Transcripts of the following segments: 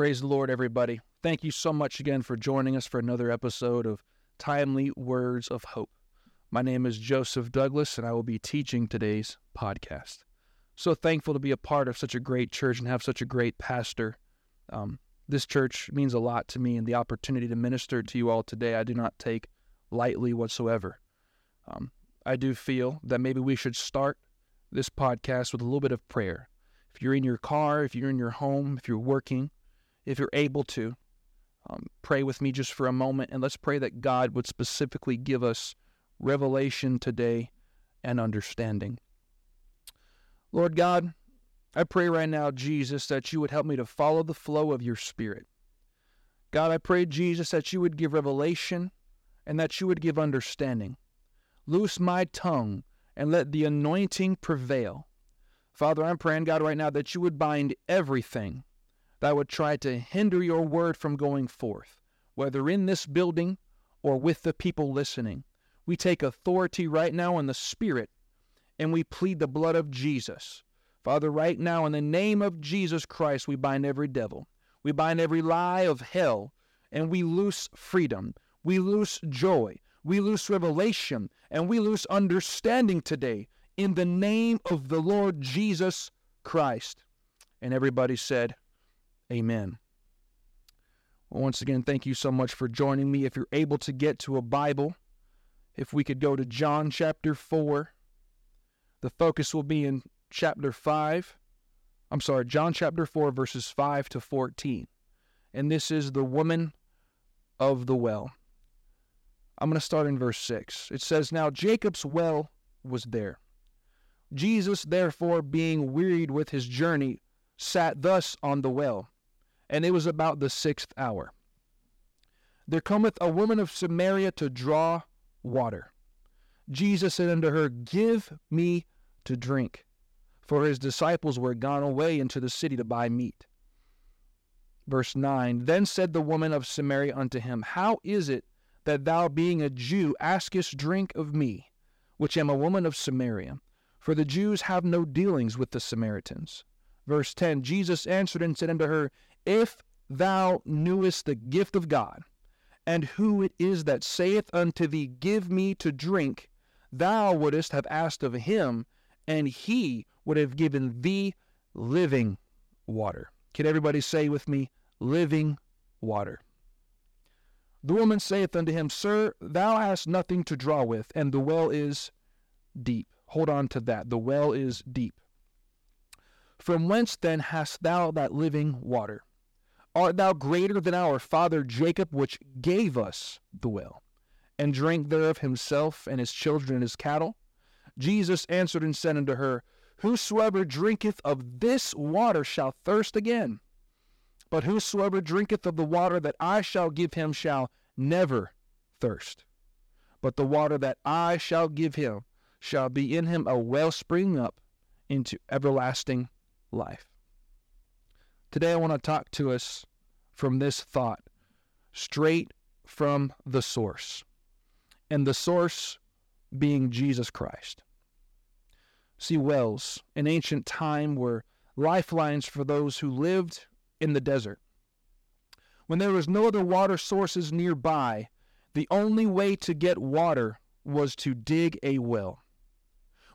Praise the Lord, everybody. Thank you so much again for joining us for another episode of Timely Words of Hope. My name is Joseph Douglas, and I will be teaching today's podcast. So thankful to be a part of such a great church and have such a great pastor. Um, this church means a lot to me, and the opportunity to minister to you all today, I do not take lightly whatsoever. Um, I do feel that maybe we should start this podcast with a little bit of prayer. If you're in your car, if you're in your home, if you're working, if you're able to, um, pray with me just for a moment and let's pray that God would specifically give us revelation today and understanding. Lord God, I pray right now, Jesus, that you would help me to follow the flow of your Spirit. God, I pray, Jesus, that you would give revelation and that you would give understanding. Loose my tongue and let the anointing prevail. Father, I'm praying, God, right now that you would bind everything that would try to hinder your word from going forth, whether in this building or with the people listening. We take authority right now in the Spirit and we plead the blood of Jesus. Father, right now, in the name of Jesus Christ, we bind every devil. We bind every lie of hell and we loose freedom. We loose joy. We loose revelation and we loose understanding today in the name of the Lord Jesus Christ. And everybody said, Amen. Well, once again, thank you so much for joining me. If you're able to get to a Bible, if we could go to John chapter 4, the focus will be in chapter 5. I'm sorry, John chapter 4, verses 5 to 14. And this is the woman of the well. I'm going to start in verse 6. It says, Now Jacob's well was there. Jesus, therefore, being wearied with his journey, sat thus on the well and it was about the sixth hour. There cometh a woman of Samaria to draw water. Jesus said unto her, Give me to drink. For his disciples were gone away into the city to buy meat. Verse 9 Then said the woman of Samaria unto him, How is it that thou, being a Jew, askest drink of me, which am a woman of Samaria? For the Jews have no dealings with the Samaritans. Verse 10 Jesus answered and said unto her, if thou knewest the gift of God, and who it is that saith unto thee, Give me to drink, thou wouldst have asked of him, and he would have given thee living water. Can everybody say with me, living water? The woman saith unto him, Sir, thou hast nothing to draw with, and the well is deep. Hold on to that. The well is deep. From whence then hast thou that living water? Art thou greater than our father Jacob, which gave us the well, and drank thereof himself and his children and his cattle? Jesus answered and said unto her, Whosoever drinketh of this water shall thirst again. But whosoever drinketh of the water that I shall give him shall never thirst. But the water that I shall give him shall be in him a well springing up into everlasting life. Today, I want to talk to us from this thought straight from the source, and the source being Jesus Christ. See, wells in ancient time were lifelines for those who lived in the desert. When there was no other water sources nearby, the only way to get water was to dig a well.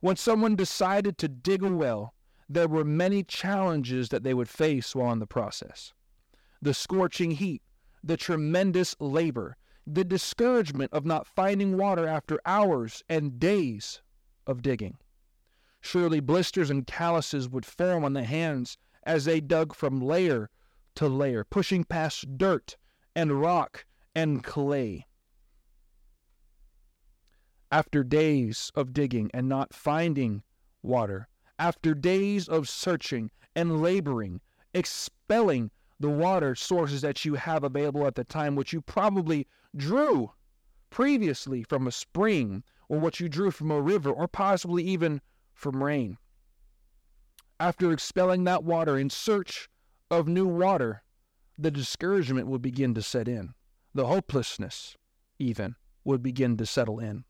When someone decided to dig a well, there were many challenges that they would face while in the process the scorching heat, the tremendous labor, the discouragement of not finding water after hours and days of digging. Surely blisters and calluses would form on the hands as they dug from layer to layer, pushing past dirt and rock and clay. After days of digging and not finding water, after days of searching and laboring, expelling the water sources that you have available at the time, which you probably drew previously from a spring or what you drew from a river or possibly even from rain. After expelling that water in search of new water, the discouragement would begin to set in. The hopelessness, even, would begin to settle in.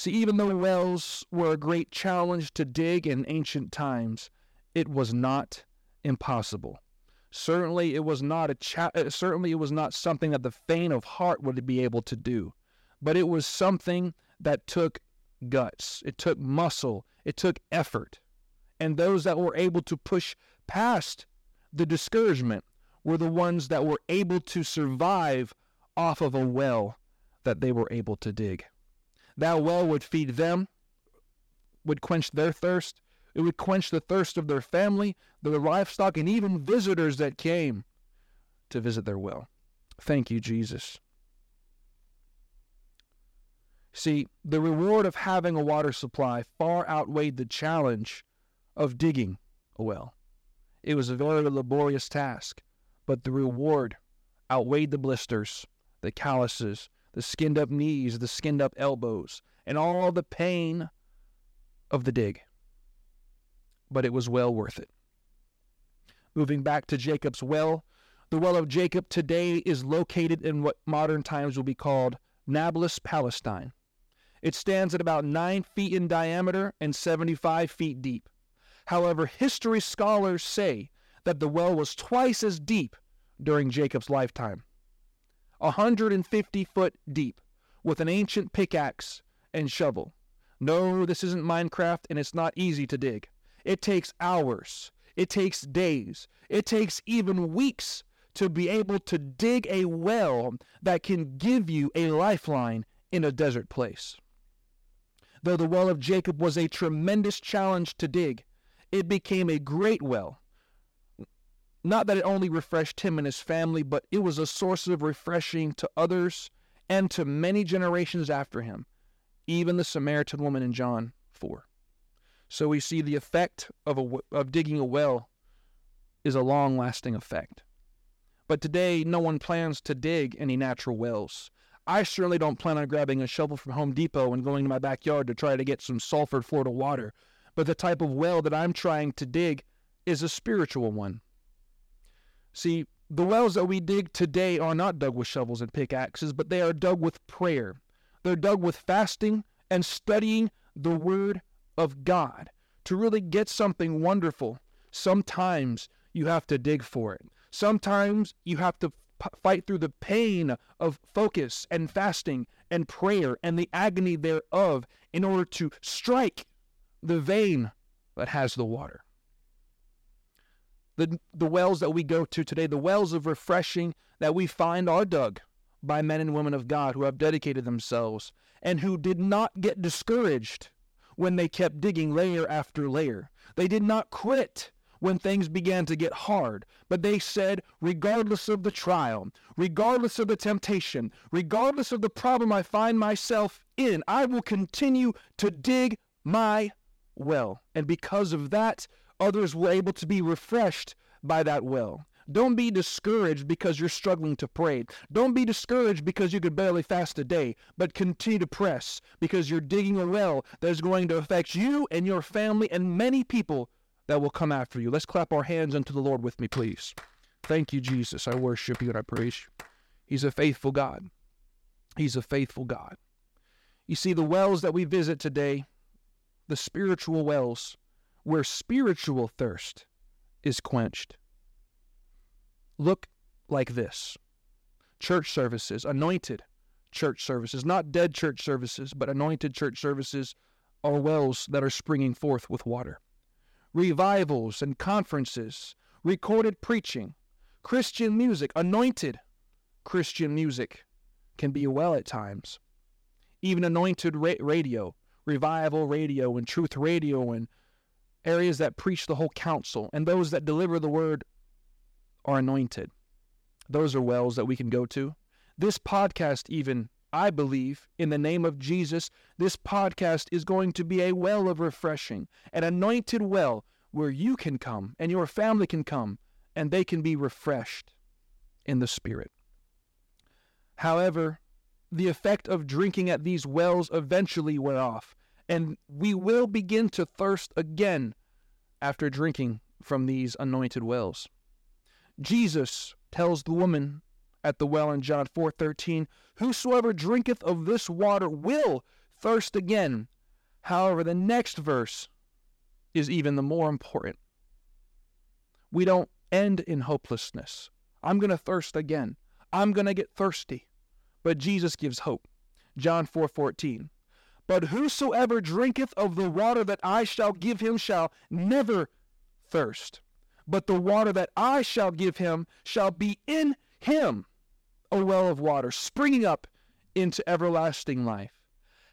See, even though wells were a great challenge to dig in ancient times, it was not impossible. Certainly, it was not a cha- uh, certainly it was not something that the faint of heart would be able to do, but it was something that took guts. It took muscle. It took effort. And those that were able to push past the discouragement were the ones that were able to survive off of a well that they were able to dig. That well would feed them, would quench their thirst, it would quench the thirst of their family, their livestock, and even visitors that came to visit their well. Thank you, Jesus. See, the reward of having a water supply far outweighed the challenge of digging a well. It was a very laborious task, but the reward outweighed the blisters, the calluses, the skinned up knees, the skinned up elbows, and all the pain of the dig but it was well worth it. Moving back to Jacob's well, the well of Jacob today is located in what modern times will be called Nablus, Palestine. It stands at about 9 feet in diameter and 75 feet deep. However, history scholars say that the well was twice as deep during Jacob's lifetime 150 foot deep, with an ancient pickaxe and shovel. No, this isn't Minecraft, and it's not easy to dig. It takes hours. It takes days. It takes even weeks to be able to dig a well that can give you a lifeline in a desert place. Though the well of Jacob was a tremendous challenge to dig, it became a great well. Not that it only refreshed him and his family, but it was a source of refreshing to others and to many generations after him, even the Samaritan woman in John 4. So we see the effect of, a, of digging a well is a long lasting effect. But today, no one plans to dig any natural wells. I certainly don't plan on grabbing a shovel from Home Depot and going to my backyard to try to get some sulfur Florida water. But the type of well that I'm trying to dig is a spiritual one. See, the wells that we dig today are not dug with shovels and pickaxes, but they are dug with prayer. They're dug with fasting and studying the Word of God. To really get something wonderful, sometimes you have to dig for it. Sometimes you have to p- fight through the pain of focus and fasting and prayer and the agony thereof in order to strike the vein that has the water. The, the wells that we go to today, the wells of refreshing that we find are dug by men and women of God who have dedicated themselves and who did not get discouraged when they kept digging layer after layer. They did not quit when things began to get hard, but they said, regardless of the trial, regardless of the temptation, regardless of the problem I find myself in, I will continue to dig my well. And because of that, others were able to be refreshed by that well. Don't be discouraged because you're struggling to pray. Don't be discouraged because you could barely fast a day, but continue to press because you're digging a well that is going to affect you and your family and many people that will come after you. Let's clap our hands unto the Lord with me, please. Thank you, Jesus. I worship you and I praise you. He's a faithful God. He's a faithful God. You see, the wells that we visit today, the spiritual wells, where spiritual thirst is quenched look like this church services, anointed church services, not dead church services, but anointed church services are wells that are springing forth with water. Revivals and conferences, recorded preaching, Christian music, anointed Christian music can be a well at times. Even anointed ra- radio, revival radio, and truth radio, and areas that preach the whole counsel, and those that deliver the word are anointed. Those are wells that we can go to. This podcast, even, I believe, in the name of Jesus, this podcast is going to be a well of refreshing, an anointed well where you can come and your family can come and they can be refreshed in the Spirit. However, the effect of drinking at these wells eventually wear off, and we will begin to thirst again after drinking from these anointed wells. Jesus tells the woman at the well in John 4:13, "Whosoever drinketh of this water will thirst again." However, the next verse is even the more important. We don't end in hopelessness. I'm going to thirst again. I'm going to get thirsty. But Jesus gives hope. John 4 14. But whosoever drinketh of the water that I shall give him shall never thirst. But the water that I shall give him shall be in him a well of water, springing up into everlasting life.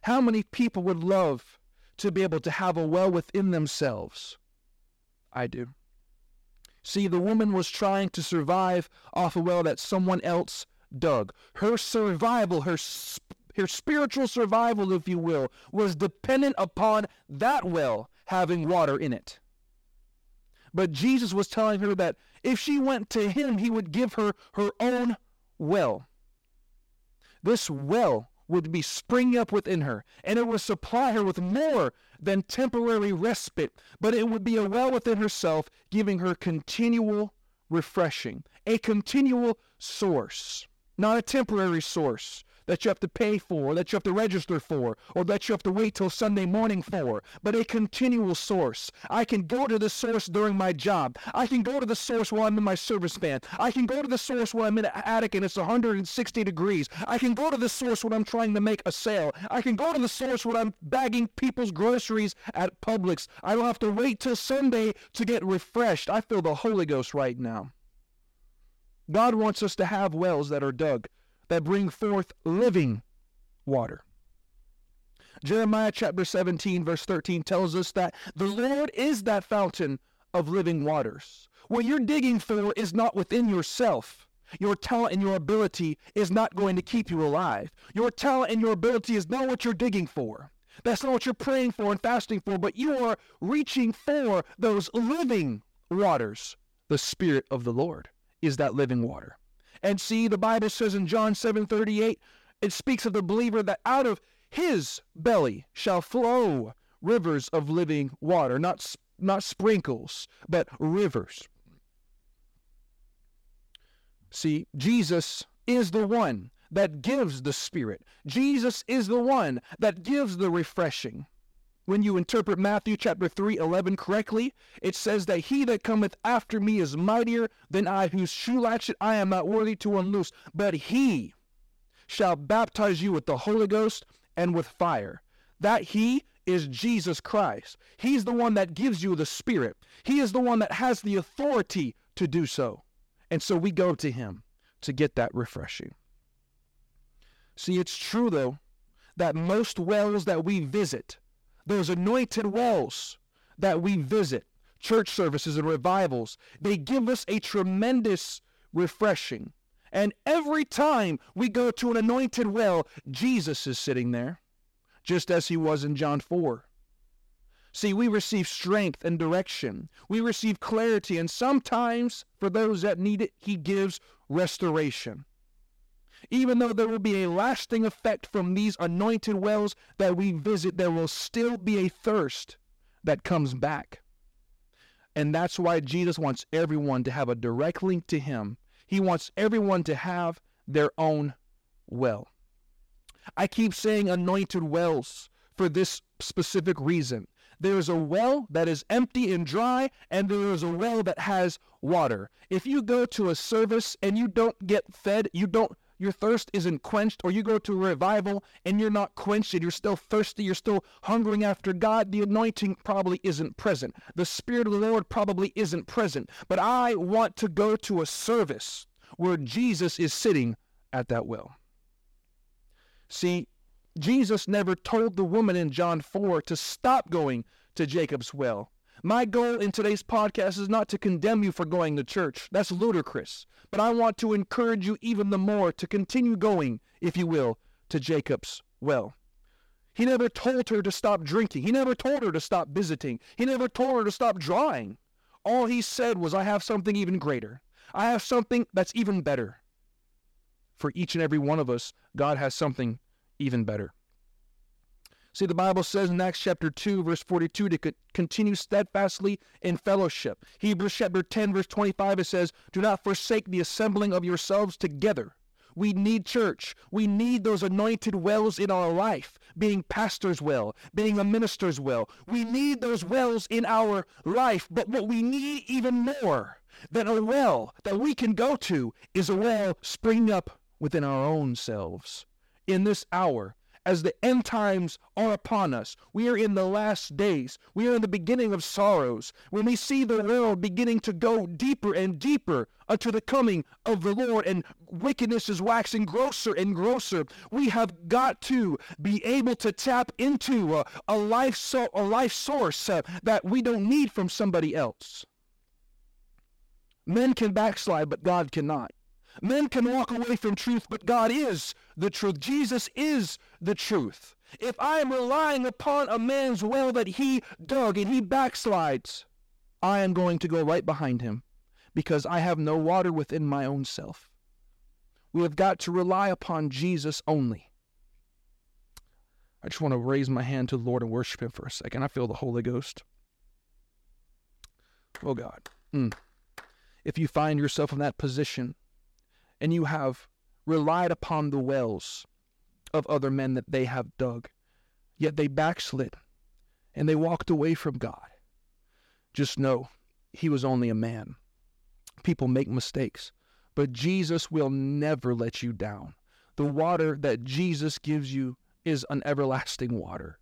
How many people would love to be able to have a well within themselves? I do. See, the woman was trying to survive off a well that someone else dug. Her survival, her her spiritual survival, if you will, was dependent upon that well having water in it. But Jesus was telling her that if she went to him, he would give her her own well. This well would be springing up within her, and it would supply her with more than temporary respite, but it would be a well within herself, giving her continual refreshing, a continual source, not a temporary source, that you have to pay for, that you have to register for, or that you have to wait till Sunday morning for, but a continual source. I can go to the source during my job. I can go to the source while I'm in my service van. I can go to the source when I'm in an attic and it's 160 degrees. I can go to the source when I'm trying to make a sale. I can go to the source when I'm bagging people's groceries at Publix. I don't have to wait till Sunday to get refreshed. I feel the Holy Ghost right now. God wants us to have wells that are dug that bring forth living water. Jeremiah chapter 17, verse 13 tells us that the Lord is that fountain of living waters. What you're digging for is not within yourself. Your talent and your ability is not going to keep you alive. Your talent and your ability is not what you're digging for. That's not what you're praying for and fasting for, but you are reaching for those living waters. The Spirit of the Lord is that living water. And see, the Bible says in John 7:38, it speaks of the believer that out of his belly shall flow rivers of living water, not not sprinkles, but rivers. See, Jesus is the one that gives the Spirit. Jesus is the one that gives the refreshing. When you interpret Matthew chapter 3, 11 correctly, it says that he that cometh after me is mightier than I, whose shoe latchet I am not worthy to unloose. But he shall baptize you with the Holy Ghost and with fire. That he is Jesus Christ. He's the one that gives you the Spirit. He is the one that has the authority to do so. And so we go to him to get that refreshing. See, it's true, though, that most wells that we visit, those anointed wells that we visit, church services and revivals, they give us a tremendous refreshing. And every time we go to an anointed well, Jesus is sitting there, just as he was in John 4. See, we receive strength and direction. We receive clarity, and sometimes, for those that need it, he gives restoration. Even though there will be a lasting effect from these anointed wells that we visit, there will still be a thirst that comes back. And that's why Jesus wants everyone to have a direct link to Him. He wants everyone to have their own well. I keep saying anointed wells for this specific reason. There is a well that is empty and dry, and there is a well that has water. If you go to a service and you don't get fed, you don't your thirst isn't quenched, or you go to a revival and you're not quenched and you're still thirsty, you're still hungering after God, the anointing probably isn't present. The Spirit of the Lord probably isn't present. But I want to go to a service where Jesus is sitting at that well. See, Jesus never told the woman in John 4 to stop going to Jacob's well. My goal in today's podcast is not to condemn you for going to church. That's ludicrous. But I want to encourage you even the more to continue going, if you will, to Jacob's well. He never told her to stop drinking. He never told her to stop visiting. He never told her to stop drawing. All he said was, I have something even greater. I have something that's even better. For each and every one of us, God has something even better. See, the Bible says in Acts chapter 2, verse 42, to continue steadfastly in fellowship. Hebrews chapter 10, verse 25, it says, Do not forsake the assembling of yourselves together. We need church. We need those anointed wells in our life, being pastor's well, being a minister's well. We need those wells in our life. But what we need even more than a well that we can go to is a well springing up within our own selves. In this hour, as the end times are upon us. We are in the last days. We are in the beginning of sorrows. When we see the world beginning to go deeper and deeper unto the coming of the Lord and wickedness is waxing grosser and grosser, we have got to be able to tap into a, a life, so, a life source uh, that we don't need from somebody else. Men can backslide, but God cannot. Men can walk away from truth, but God is the truth. Jesus is the truth. If I am relying upon a man's well that he dug and he backslides, I am going to go right behind him because I have no water within my own self. We have got to rely upon Jesus only. I just want to raise my hand to the Lord and worship Him for a second. I feel the Holy Ghost. Oh God. Mm. If you find yourself in that position, and you have relied upon the wells of other men that they have dug, yet they backslid and they walked away from God. Just know he was only a man. People make mistakes, but Jesus will never let you down. The water that Jesus gives you is an everlasting water.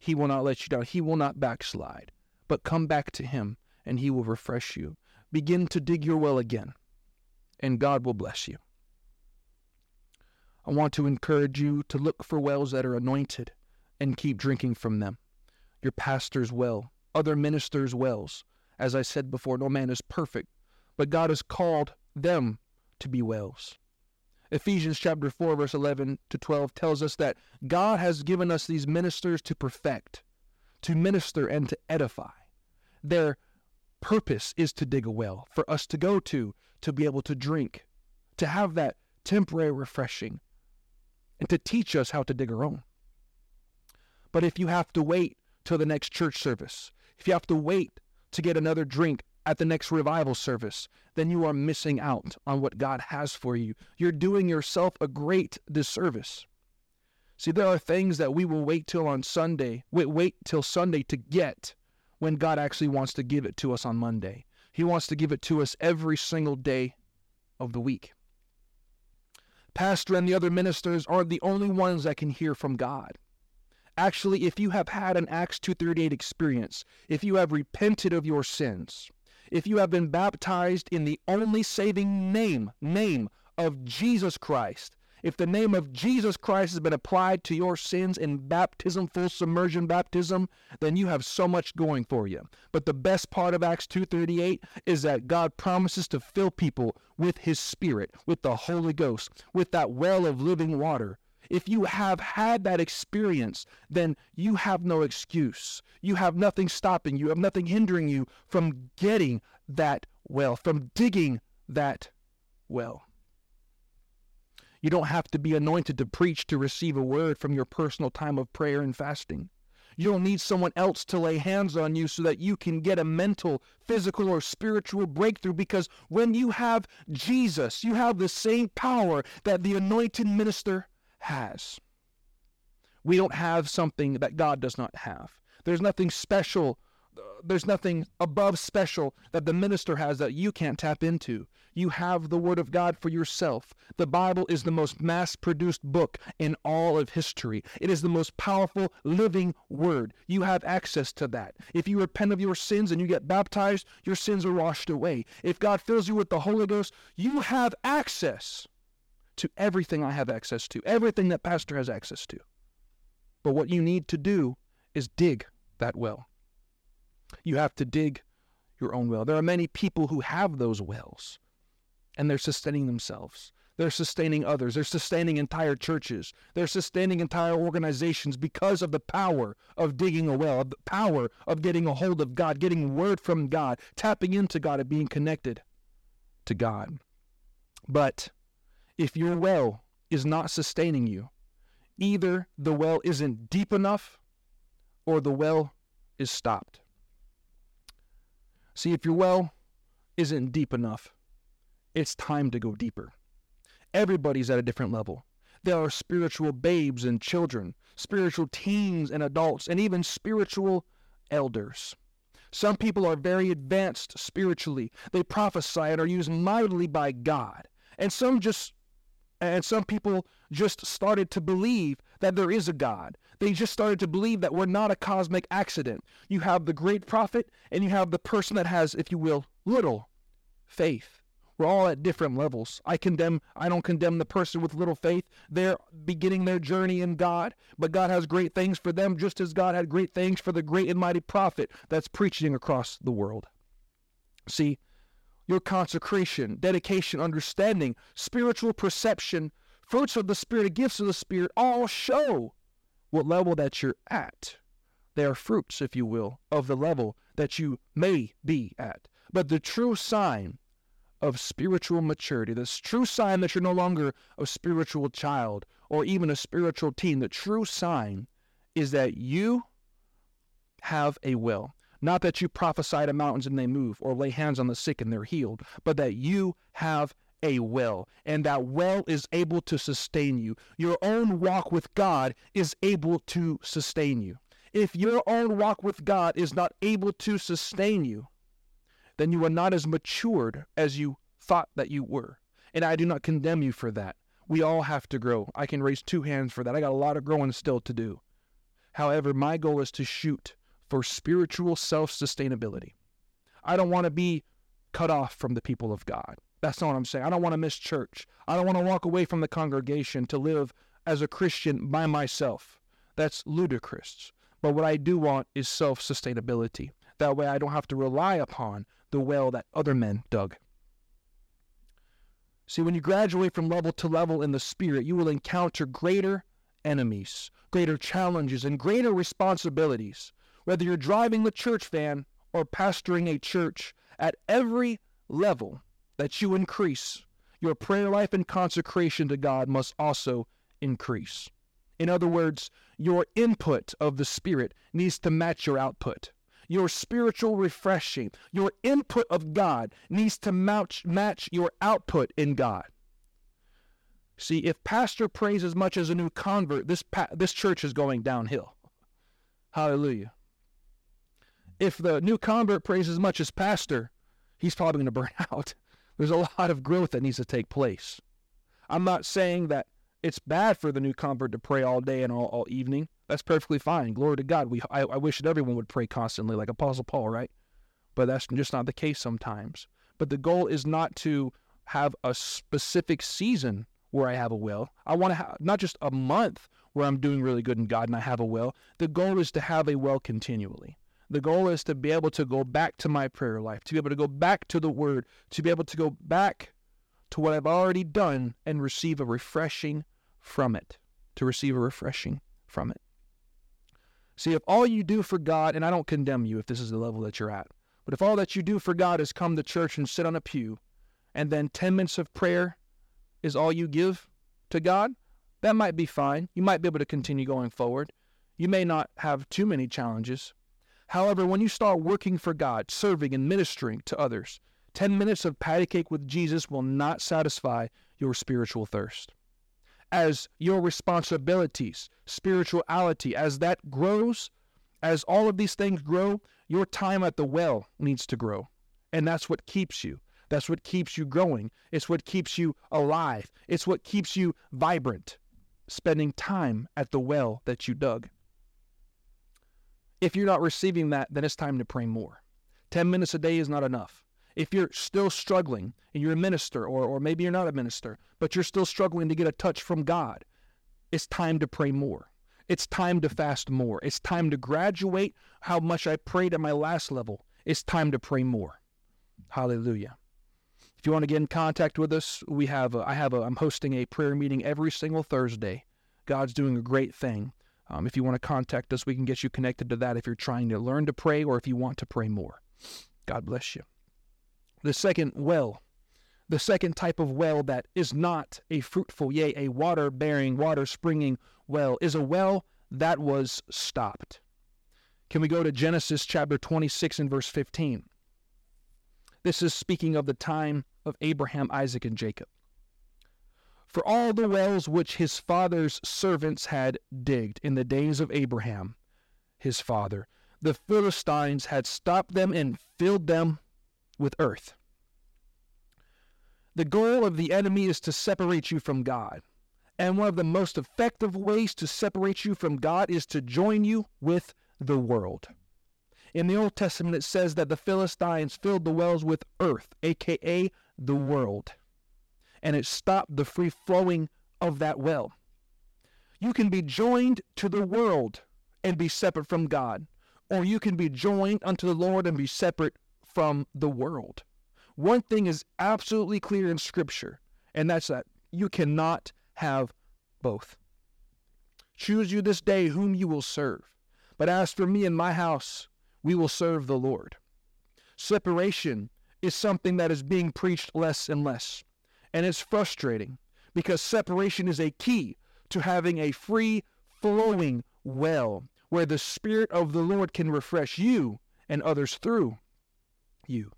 He will not let you down. He will not backslide, but come back to him and he will refresh you. Begin to dig your well again and God will bless you. I want to encourage you to look for wells that are anointed and keep drinking from them. Your pastor's well, other ministers' wells. As I said before, no man is perfect, but God has called them to be wells. Ephesians chapter 4 verse 11 to 12 tells us that God has given us these ministers to perfect, to minister and to edify. Their purpose is to dig a well for us to go to to be able to drink, to have that temporary refreshing, and to teach us how to dig our own. But if you have to wait till the next church service, if you have to wait to get another drink at the next revival service, then you are missing out on what God has for you. You're doing yourself a great disservice. See, there are things that we will wait till on Sunday, wait, wait till Sunday to get when God actually wants to give it to us on Monday. He wants to give it to us every single day of the week. Pastor and the other ministers aren't the only ones that can hear from God. Actually, if you have had an Acts 2:38 experience, if you have repented of your sins, if you have been baptized in the only saving name, name of Jesus Christ, if the name of Jesus Christ has been applied to your sins in baptism, full submersion baptism, then you have so much going for you. But the best part of Acts 2:38 is that God promises to fill people with his spirit, with the Holy Ghost, with that well of living water. If you have had that experience, then you have no excuse. You have nothing stopping you, you have nothing hindering you from getting that well, from digging that well. You don't have to be anointed to preach to receive a word from your personal time of prayer and fasting. You don't need someone else to lay hands on you so that you can get a mental, physical, or spiritual breakthrough because when you have Jesus, you have the same power that the anointed minister has. We don't have something that God does not have. There's nothing special there's nothing above special that the minister has that you can't tap into. You have the Word of God for yourself. The Bible is the most mass produced book in all of history. It is the most powerful living Word. You have access to that. If you repent of your sins and you get baptized, your sins are washed away. If God fills you with the Holy Ghost, you have access to everything I have access to, everything that Pastor has access to. But what you need to do is dig that well. You have to dig your own well. There are many people who have those wells and they're sustaining themselves. They're sustaining others. They're sustaining entire churches. They're sustaining entire organizations because of the power of digging a well, the power of getting a hold of God, getting word from God, tapping into God, and being connected to God. But if your well is not sustaining you, either the well isn't deep enough or the well is stopped. See, if your well isn't deep enough, it's time to go deeper. Everybody's at a different level. There are spiritual babes and children, spiritual teens and adults, and even spiritual elders. Some people are very advanced spiritually. They prophesy and are used mightily by God. And some just and some people just started to believe that there is a God. They just started to believe that we're not a cosmic accident. You have the great prophet and you have the person that has, if you will, little faith. We're all at different levels. I condemn I don't condemn the person with little faith. They're beginning their journey in God, but God has great things for them just as God had great things for the great and mighty prophet that's preaching across the world. See, your consecration, dedication, understanding, spiritual perception, fruits of the Spirit, gifts of the Spirit all show what level that you're at. They are fruits, if you will, of the level that you may be at. But the true sign of spiritual maturity, this true sign that you're no longer a spiritual child or even a spiritual teen, the true sign is that you have a will. Not that you prophesy to mountains and they move or lay hands on the sick and they're healed, but that you have a well, and that well is able to sustain you. Your own walk with God is able to sustain you. If your own walk with God is not able to sustain you, then you are not as matured as you thought that you were. And I do not condemn you for that. We all have to grow. I can raise two hands for that. I got a lot of growing still to do. However, my goal is to shoot for spiritual self sustainability. I don't want to be cut off from the people of God. That's not what I'm saying. I don't want to miss church. I don't want to walk away from the congregation to live as a Christian by myself. That's ludicrous. But what I do want is self sustainability. That way I don't have to rely upon the well that other men dug. See, when you graduate from level to level in the Spirit, you will encounter greater enemies, greater challenges, and greater responsibilities. Whether you're driving the church van or pastoring a church, at every level that you increase, your prayer life and consecration to God must also increase. In other words, your input of the Spirit needs to match your output your spiritual refreshing, your input of God needs to match, match your output in God. See, if pastor prays as much as a new convert, this, pa- this church is going downhill. Hallelujah. If the new convert prays as much as pastor, he's probably going to burn out. There's a lot of growth that needs to take place. I'm not saying that it's bad for the new convert to pray all day and all, all evening. That's perfectly fine. Glory to God. We I, I wish that everyone would pray constantly, like Apostle Paul, right? But that's just not the case sometimes. But the goal is not to have a specific season where I have a will. I want to have not just a month where I'm doing really good in God and I have a will. The goal is to have a will continually. The goal is to be able to go back to my prayer life, to be able to go back to the Word, to be able to go back to what I've already done and receive a refreshing from it. To receive a refreshing from it. See, if all you do for God, and I don't condemn you if this is the level that you're at, but if all that you do for God is come to church and sit on a pew, and then 10 minutes of prayer is all you give to God, that might be fine. You might be able to continue going forward. You may not have too many challenges. However, when you start working for God, serving and ministering to others, 10 minutes of patty cake with Jesus will not satisfy your spiritual thirst as your responsibilities, spirituality, as that grows, as all of these things grow, your time at the well needs to grow. And that's what keeps you. That's what keeps you growing. It's what keeps you alive. It's what keeps you vibrant, spending time at the well that you dug. If you're not receiving that, then it's time to pray more. 10 minutes a day is not enough. If you're still struggling and you're a minister, or, or maybe you're not a minister, but you're still struggling to get a touch from God, it's time to pray more. It's time to fast more. It's time to graduate how much I prayed at my last level. It's time to pray more. Hallelujah. If you want to get in contact with us, we have a, I have a, I'm hosting a prayer meeting every single Thursday. God's doing a great thing. Um, if you want to contact us, we can get you connected to that if you're trying to learn to pray or if you want to pray more. God bless you. The second well, the second type of well that is not a fruitful, yea, a water bearing, water springing well, is a well that was stopped. Can we go to Genesis chapter 26 and verse 15? This is speaking of the time of Abraham, Isaac, and Jacob. For all the wells which his father's servants had digged in the days of Abraham, his father, the Philistines had stopped them and filled them with earth. The goal of the enemy is to separate you from God. And one of the most effective ways to separate you from God is to join you with the world. In the Old Testament, it says that the Philistines filled the wells with earth, aka the world, and it stopped the free flowing of that well. You can be joined to the world and be separate from God, or you can be joined unto the Lord and be separate from the world. One thing is absolutely clear in Scripture, and that's that you cannot have both. Choose you this day whom you will serve. But as for me and my house, we will serve the Lord. Separation is something that is being preached less and less. And it's frustrating because separation is a key to having a free flowing well where the Spirit of the Lord can refresh you and others through you.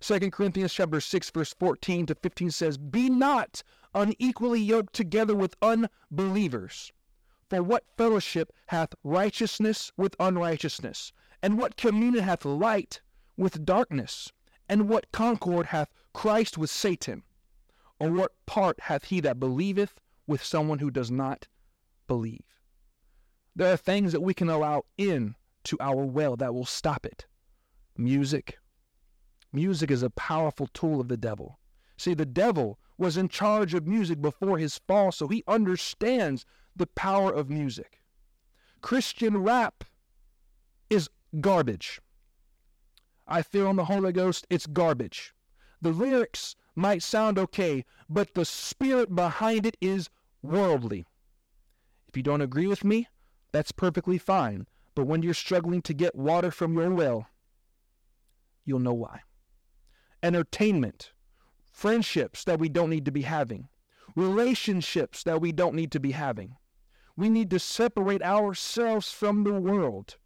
2 Corinthians chapter 6 verse 14 to 15 says, "Be not unequally yoked together with unbelievers. For what fellowship hath righteousness with unrighteousness? And what communion hath light with darkness? And what concord hath Christ with Satan? Or what part hath he that believeth with someone who does not believe? There are things that we can allow in to our well that will stop it. Music. Music is a powerful tool of the devil. See, the devil was in charge of music before his fall, so he understands the power of music. Christian rap is garbage. I feel on the Holy Ghost, it's garbage. The lyrics might sound okay, but the spirit behind it is worldly. If you don't agree with me, that's perfectly fine. But when you're struggling to get water from your well, you'll know why. Entertainment, friendships that we don't need to be having, relationships that we don't need to be having. We need to separate ourselves from the world.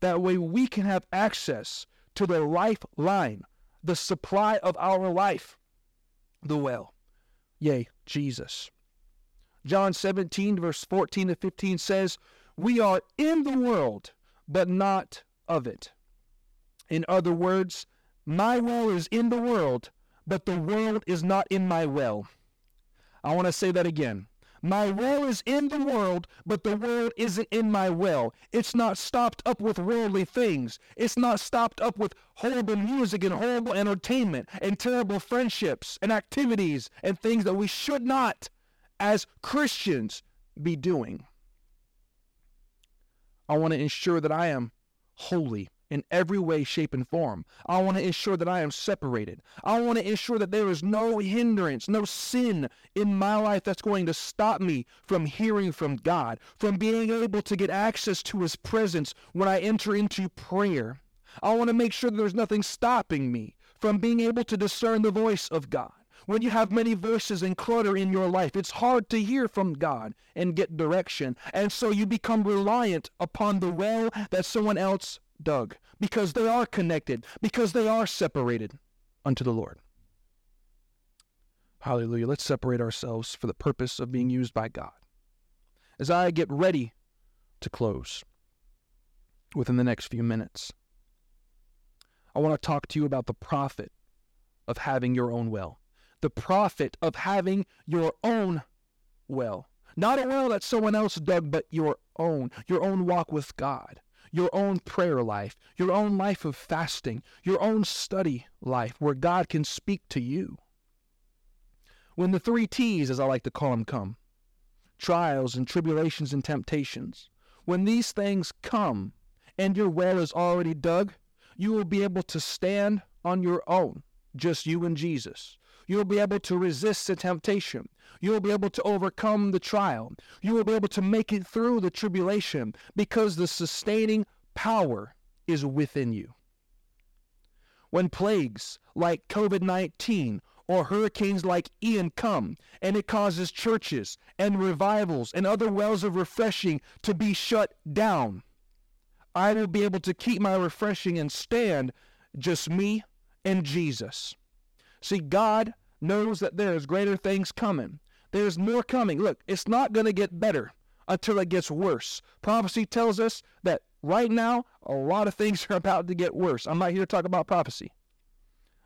That way we can have access to the lifeline, the supply of our life, the well. Yea, Jesus. John 17, verse 14 to 15 says, We are in the world, but not of it. In other words, my well is in the world, but the world is not in my well. I want to say that again. My will is in the world, but the world isn't in my will. It's not stopped up with worldly things. It's not stopped up with horrible music and horrible entertainment and terrible friendships and activities and things that we should not, as Christians, be doing. I want to ensure that I am holy in every way, shape, and form. I want to ensure that I am separated. I want to ensure that there is no hindrance, no sin in my life that's going to stop me from hearing from God, from being able to get access to His presence when I enter into prayer. I want to make sure that there's nothing stopping me from being able to discern the voice of God. When you have many voices and clutter in your life, it's hard to hear from God and get direction. And so you become reliant upon the well that someone else dug, because they are connected, because they are separated unto the Lord. Hallelujah. Let's separate ourselves for the purpose of being used by God. As I get ready to close within the next few minutes, I want to talk to you about the profit of having your own well. The profit of having your own well. Not a well that someone else dug, but your own, your own walk with God your own prayer life, your own life of fasting, your own study life where God can speak to you. When the three T's, as I like to call them, come trials and tribulations and temptations when these things come and your well is already dug, you will be able to stand on your own, just you and Jesus. You'll be able to resist the temptation. You'll be able to overcome the trial. You will be able to make it through the tribulation because the sustaining power is within you. When plagues like COVID 19 or hurricanes like Ian come and it causes churches and revivals and other wells of refreshing to be shut down, I will be able to keep my refreshing and stand just me and Jesus. See, God knows that there's greater things coming. There's more coming. Look, it's not going to get better until it gets worse. Prophecy tells us that Right now, a lot of things are about to get worse. I'm not here to talk about prophecy,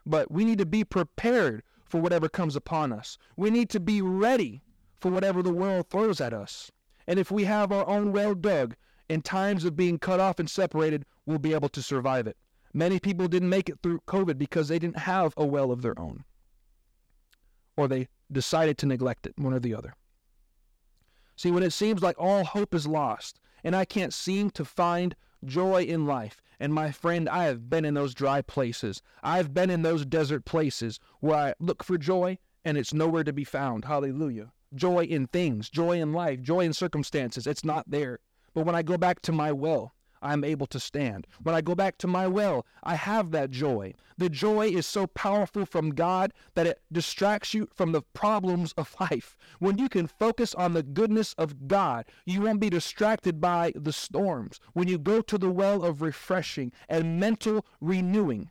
but we need to be prepared for whatever comes upon us. We need to be ready for whatever the world throws at us. And if we have our own well dug, in times of being cut off and separated, we'll be able to survive it. Many people didn't make it through COVID because they didn't have a well of their own, or they decided to neglect it, one or the other. See, when it seems like all hope is lost, and I can't seem to find joy in life, and my friend, I have been in those dry places. I've been in those desert places where I look for joy and it's nowhere to be found. Hallelujah. Joy in things, joy in life, joy in circumstances. It's not there. But when I go back to my well, I'm able to stand. When I go back to my well, I have that joy. The joy is so powerful from God that it distracts you from the problems of life. When you can focus on the goodness of God, you won't be distracted by the storms. When you go to the well of refreshing and mental renewing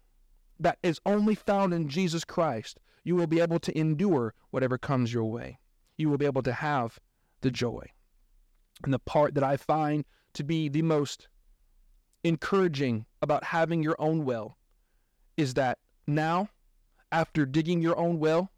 that is only found in Jesus Christ, you will be able to endure whatever comes your way. You will be able to have the joy. And the part that I find to be the most encouraging about having your own well is that now, after digging your own well,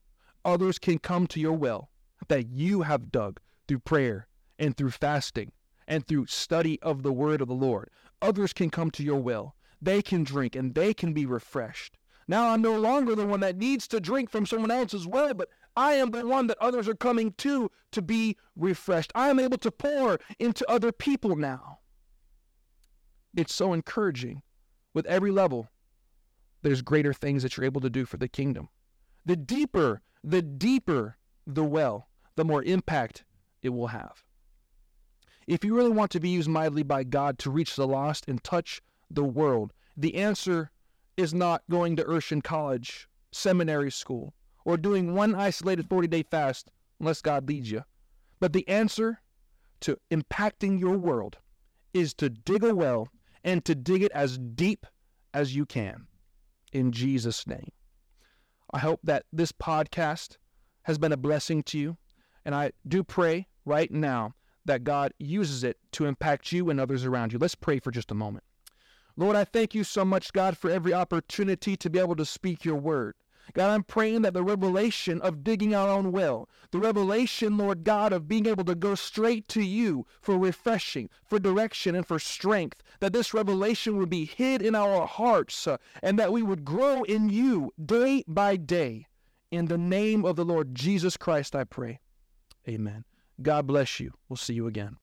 others can come to your well that you have dug through prayer and through fasting and through study of the word of the Lord. Others can come to your well. They can drink and they can be refreshed. Now I'm no longer the one that needs to drink from someone else's well, but I am the one that others are coming to to be refreshed. I am able to pour into other people now it's so encouraging. With every level, there's greater things that you're able to do for the kingdom. The deeper, the deeper the well, the more impact it will have. If you really want to be used mightily by God to reach the lost and touch the world, the answer is not going to Urshan College, seminary school, or doing one isolated 40 day fast unless God leads you. But the answer to impacting your world is to dig a well and to dig it as deep as you can. In Jesus' name. I hope that this podcast has been a blessing to you. And I do pray right now that God uses it to impact you and others around you. Let's pray for just a moment. Lord, I thank you so much, God, for every opportunity to be able to speak your word. God, I'm praying that the revelation of digging our own well, the revelation, Lord God, of being able to go straight to you for refreshing, for direction, and for strength, that this revelation would be hid in our hearts uh, and that we would grow in you day by day. In the name of the Lord Jesus Christ, I pray. Amen. God bless you. We'll see you again.